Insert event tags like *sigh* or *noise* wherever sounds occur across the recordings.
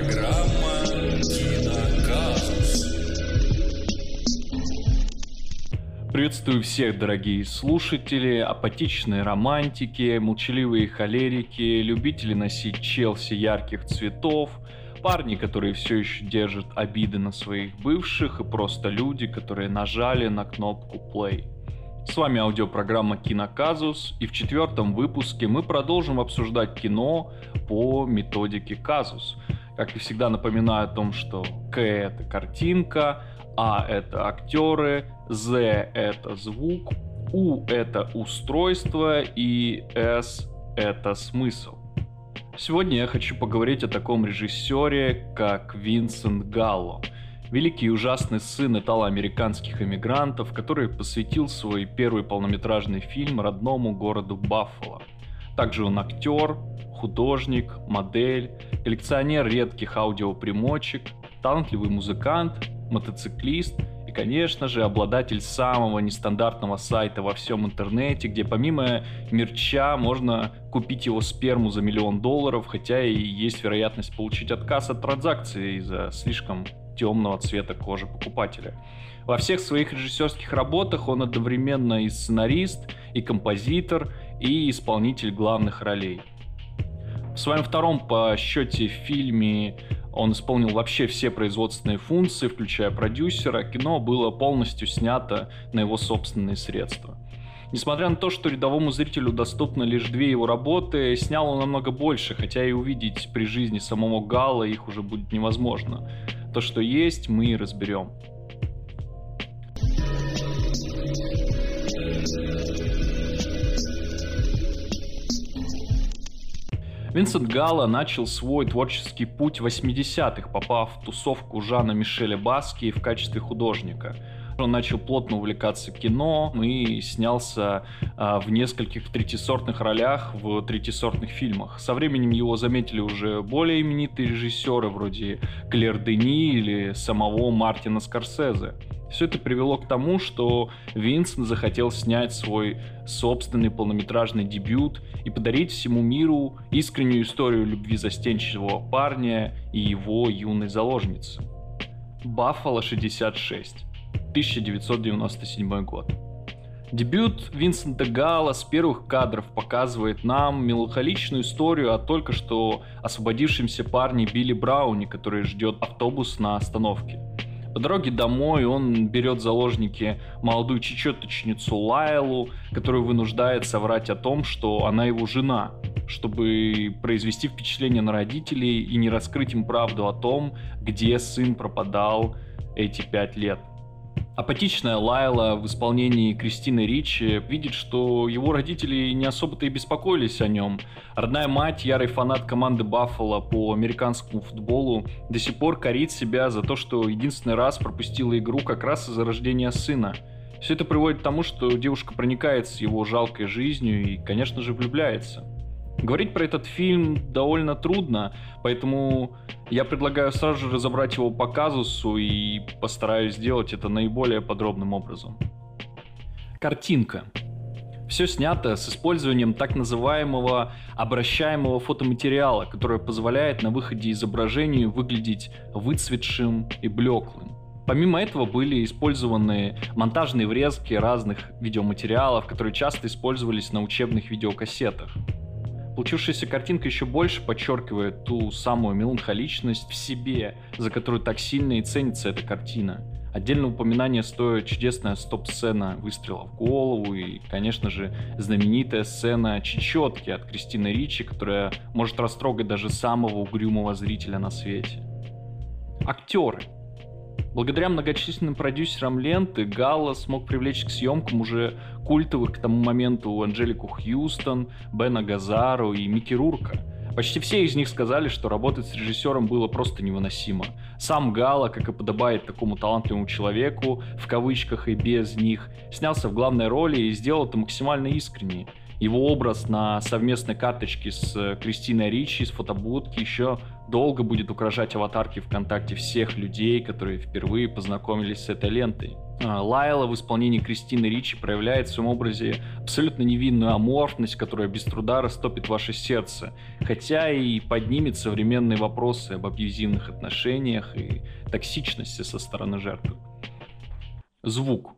Программа «Киноказус». Приветствую всех, дорогие слушатели, апатичные романтики, молчаливые холерики, любители носить Челси ярких цветов, парни, которые все еще держат обиды на своих бывших и просто люди, которые нажали на кнопку play. С вами аудиопрограмма «Киноказус», и в четвертом выпуске мы продолжим обсуждать кино по методике «Казус». Как и всегда напоминаю о том, что К — это картинка, А — это актеры, З — это звук, У — это устройство и С — это смысл. Сегодня я хочу поговорить о таком режиссере, как Винсент Галло — великий и ужасный сын итало-американских эмигрантов, который посвятил свой первый полнометражный фильм родному городу Баффало. Также он актер, художник, модель, коллекционер редких аудиопримочек, талантливый музыкант, мотоциклист и, конечно же, обладатель самого нестандартного сайта во всем интернете, где помимо мерча можно купить его сперму за миллион долларов, хотя и есть вероятность получить отказ от транзакции из-за слишком темного цвета кожи покупателя. Во всех своих режиссерских работах он одновременно и сценарист, и композитор, и исполнитель главных ролей. В своем втором по счете фильме он исполнил вообще все производственные функции, включая продюсера. Кино было полностью снято на его собственные средства. Несмотря на то, что рядовому зрителю доступны лишь две его работы, снял он намного больше, хотя и увидеть при жизни самого Гала их уже будет невозможно. То, что есть, мы и разберем. Винсент Галла начал свой творческий путь в 80-х, попав в тусовку Жана Мишеля Баски в качестве художника – он начал плотно увлекаться кино и снялся а, в нескольких третисортных ролях в третисортных фильмах. Со временем его заметили уже более именитые режиссеры вроде Клер Дени или самого Мартина Скорсезе. Все это привело к тому, что Винсент захотел снять свой собственный полнометражный дебют и подарить всему миру искреннюю историю любви застенчивого парня и его юной заложницы. Баффало 66. 1997 год. Дебют Винсента Гала с первых кадров показывает нам меланхоличную историю о только что освободившемся парне Билли Брауне, который ждет автобус на остановке. По дороге домой он берет заложники молодую чечеточницу Лайлу, которую вынуждает соврать о том, что она его жена, чтобы произвести впечатление на родителей и не раскрыть им правду о том, где сын пропадал эти пять лет. Апатичная Лайла в исполнении Кристины Ричи видит, что его родители не особо-то и беспокоились о нем. Родная мать, ярый фанат команды Баффало по американскому футболу, до сих пор корит себя за то, что единственный раз пропустила игру как раз из-за рождения сына. Все это приводит к тому, что девушка проникается его жалкой жизнью и, конечно же, влюбляется. Говорить про этот фильм довольно трудно, поэтому я предлагаю сразу же разобрать его по казусу и постараюсь сделать это наиболее подробным образом. Картинка. Все снято с использованием так называемого обращаемого фотоматериала, которое позволяет на выходе изображению выглядеть выцветшим и блеклым. Помимо этого были использованы монтажные врезки разных видеоматериалов, которые часто использовались на учебных видеокассетах. Получившаяся картинка еще больше подчеркивает ту самую меланхоличность в себе, за которую так сильно и ценится эта картина. Отдельное упоминание стоит чудесная стоп-сцена выстрела в голову и, конечно же, знаменитая сцена чечетки от Кристины Ричи, которая может растрогать даже самого угрюмого зрителя на свете. Актеры – Благодаря многочисленным продюсерам ленты Галла смог привлечь к съемкам уже культовых к тому моменту Анжелику Хьюстон, Бена Газару и Микки Рурка. Почти все из них сказали, что работать с режиссером было просто невыносимо. Сам Гала, как и подобает такому талантливому человеку, в кавычках и без них, снялся в главной роли и сделал это максимально искренне. Его образ на совместной карточке с Кристиной Ричи с фотобудки еще долго будет украшать аватарки ВКонтакте всех людей, которые впервые познакомились с этой лентой. А, Лайла в исполнении Кристины Ричи проявляет в своем образе абсолютно невинную аморфность, которая без труда растопит ваше сердце, хотя и поднимет современные вопросы об абьюзивных отношениях и токсичности со стороны жертвы. Звук.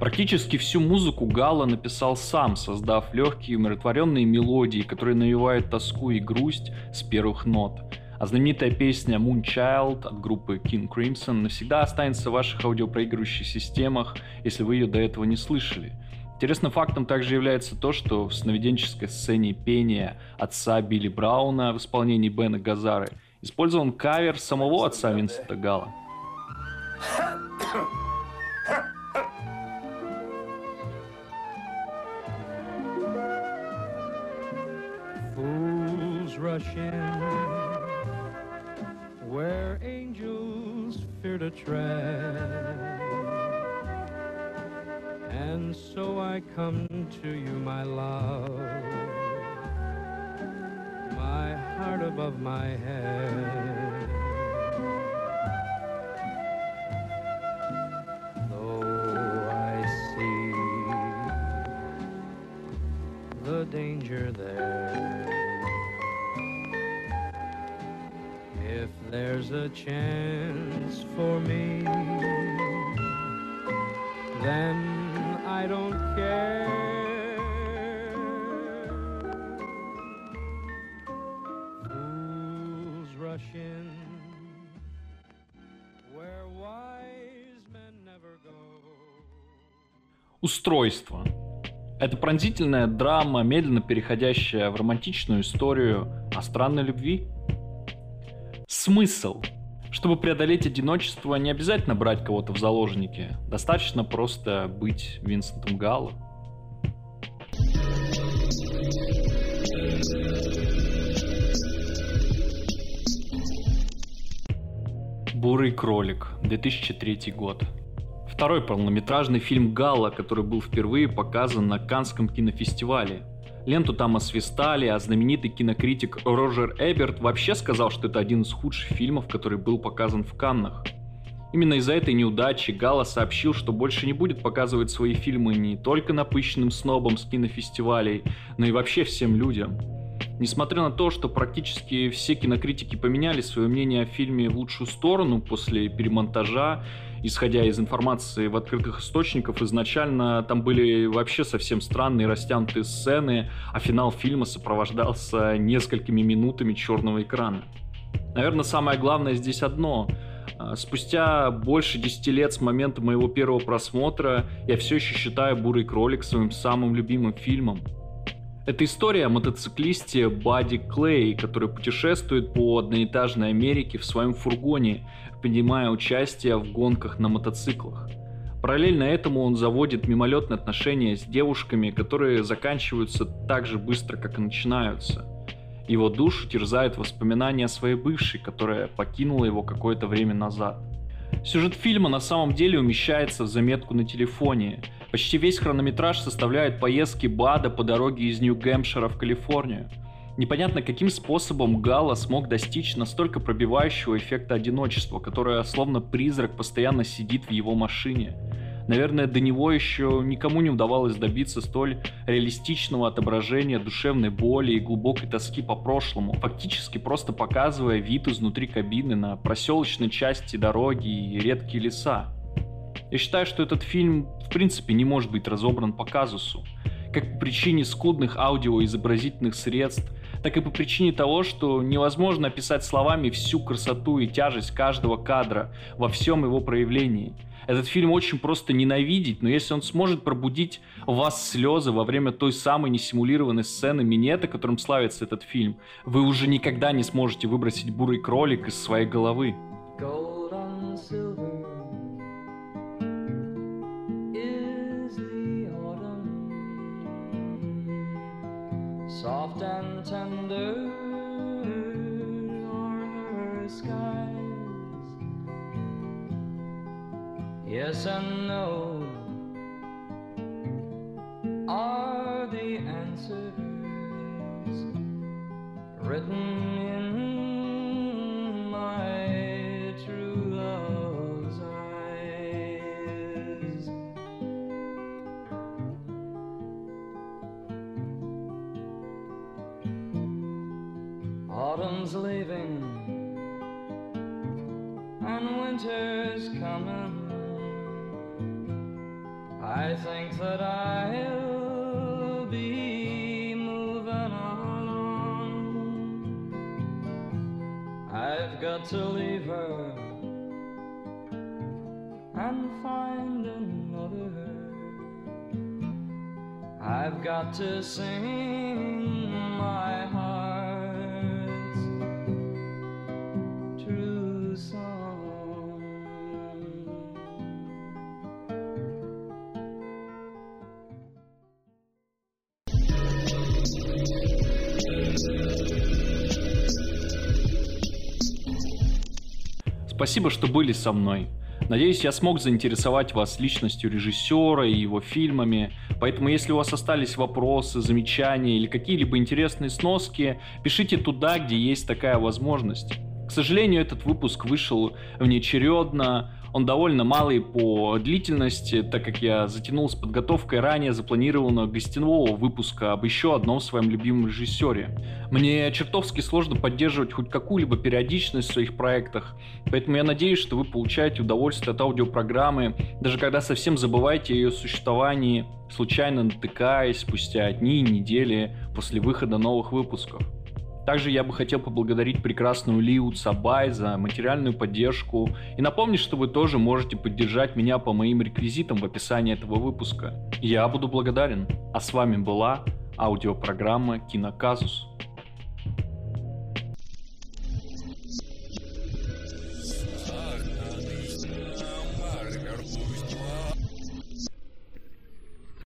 Практически всю музыку Гала написал сам, создав легкие умиротворенные мелодии, которые навевают тоску и грусть с первых нот. А знаменитая песня Moonchild от группы King Crimson навсегда останется в ваших аудиопроигрывающих системах, если вы ее до этого не слышали. Интересным фактом также является то, что в сновиденческой сцене пения отца Билли Брауна в исполнении Бена Газары использован кавер самого отца Винсента Гала. *coughs* rush in where angels fear to tread. And so I come to you, my love, my heart above my head. Chance for me, then I don't care. Fools rush in. Устройство. Это пронзительная драма, медленно переходящая в романтичную историю о странной любви, Смысл. Чтобы преодолеть одиночество, не обязательно брать кого-то в заложники. Достаточно просто быть Винсентом Галло. Бурый кролик, 2003 год. Второй полнометражный фильм Галла, который был впервые показан на Канском кинофестивале Ленту там освистали, а знаменитый кинокритик Роджер Эберт вообще сказал, что это один из худших фильмов, который был показан в Каннах. Именно из-за этой неудачи Гала сообщил, что больше не будет показывать свои фильмы не только напыщенным снобам с кинофестивалей, но и вообще всем людям. Несмотря на то, что практически все кинокритики поменяли свое мнение о фильме в лучшую сторону после перемонтажа, исходя из информации в открытых источниках, изначально там были вообще совсем странные растянутые сцены, а финал фильма сопровождался несколькими минутами черного экрана. Наверное, самое главное здесь одно. А, спустя больше 10 лет с момента моего первого просмотра я все еще считаю «Бурый кролик» своим самым любимым фильмом. Это история о мотоциклисте Бадди Клей, который путешествует по одноэтажной Америке в своем фургоне, принимая участие в гонках на мотоциклах. Параллельно этому он заводит мимолетные отношения с девушками, которые заканчиваются так же быстро, как и начинаются. Его душу терзают воспоминания о своей бывшей, которая покинула его какое-то время назад. Сюжет фильма на самом деле умещается в заметку на телефоне. Почти весь хронометраж составляет поездки Бада по дороге из Нью-Гэмпшира в Калифорнию. Непонятно, каким способом Гала смог достичь настолько пробивающего эффекта одиночества, которое словно призрак постоянно сидит в его машине. Наверное, до него еще никому не удавалось добиться столь реалистичного отображения душевной боли и глубокой тоски по прошлому, фактически просто показывая вид изнутри кабины на проселочной части дороги и редкие леса. Я считаю, что этот фильм в принципе не может быть разобран по казусу, как по причине скудных аудиоизобразительных средств, так и по причине того, что невозможно описать словами всю красоту и тяжесть каждого кадра во всем его проявлении – этот фильм очень просто ненавидеть, но если он сможет пробудить в вас слезы во время той самой несимулированной сцены минета, которым славится этот фильм, вы уже никогда не сможете выбросить бурый кролик из своей головы. Soft yes and no are the answers written in my true love's eyes. Autumn's leaving and winter's coming. I think that I'll be moving on. I've got to leave her and find another. I've got to sing my heart's Спасибо, что были со мной. Надеюсь, я смог заинтересовать вас личностью режиссера и его фильмами. Поэтому, если у вас остались вопросы, замечания или какие-либо интересные сноски, пишите туда, где есть такая возможность. К сожалению, этот выпуск вышел внеочередно, он довольно малый по длительности, так как я затянул с подготовкой ранее запланированного гостевого выпуска об еще одном своем любимом режиссере. Мне чертовски сложно поддерживать хоть какую-либо периодичность в своих проектах, поэтому я надеюсь, что вы получаете удовольствие от аудиопрограммы, даже когда совсем забываете о ее существовании, случайно натыкаясь спустя дни и недели после выхода новых выпусков. Также я бы хотел поблагодарить прекрасную Лиу Цабай за материальную поддержку и напомнить, что вы тоже можете поддержать меня по моим реквизитам в описании этого выпуска. Я буду благодарен. А с вами была аудиопрограмма «Киноказус».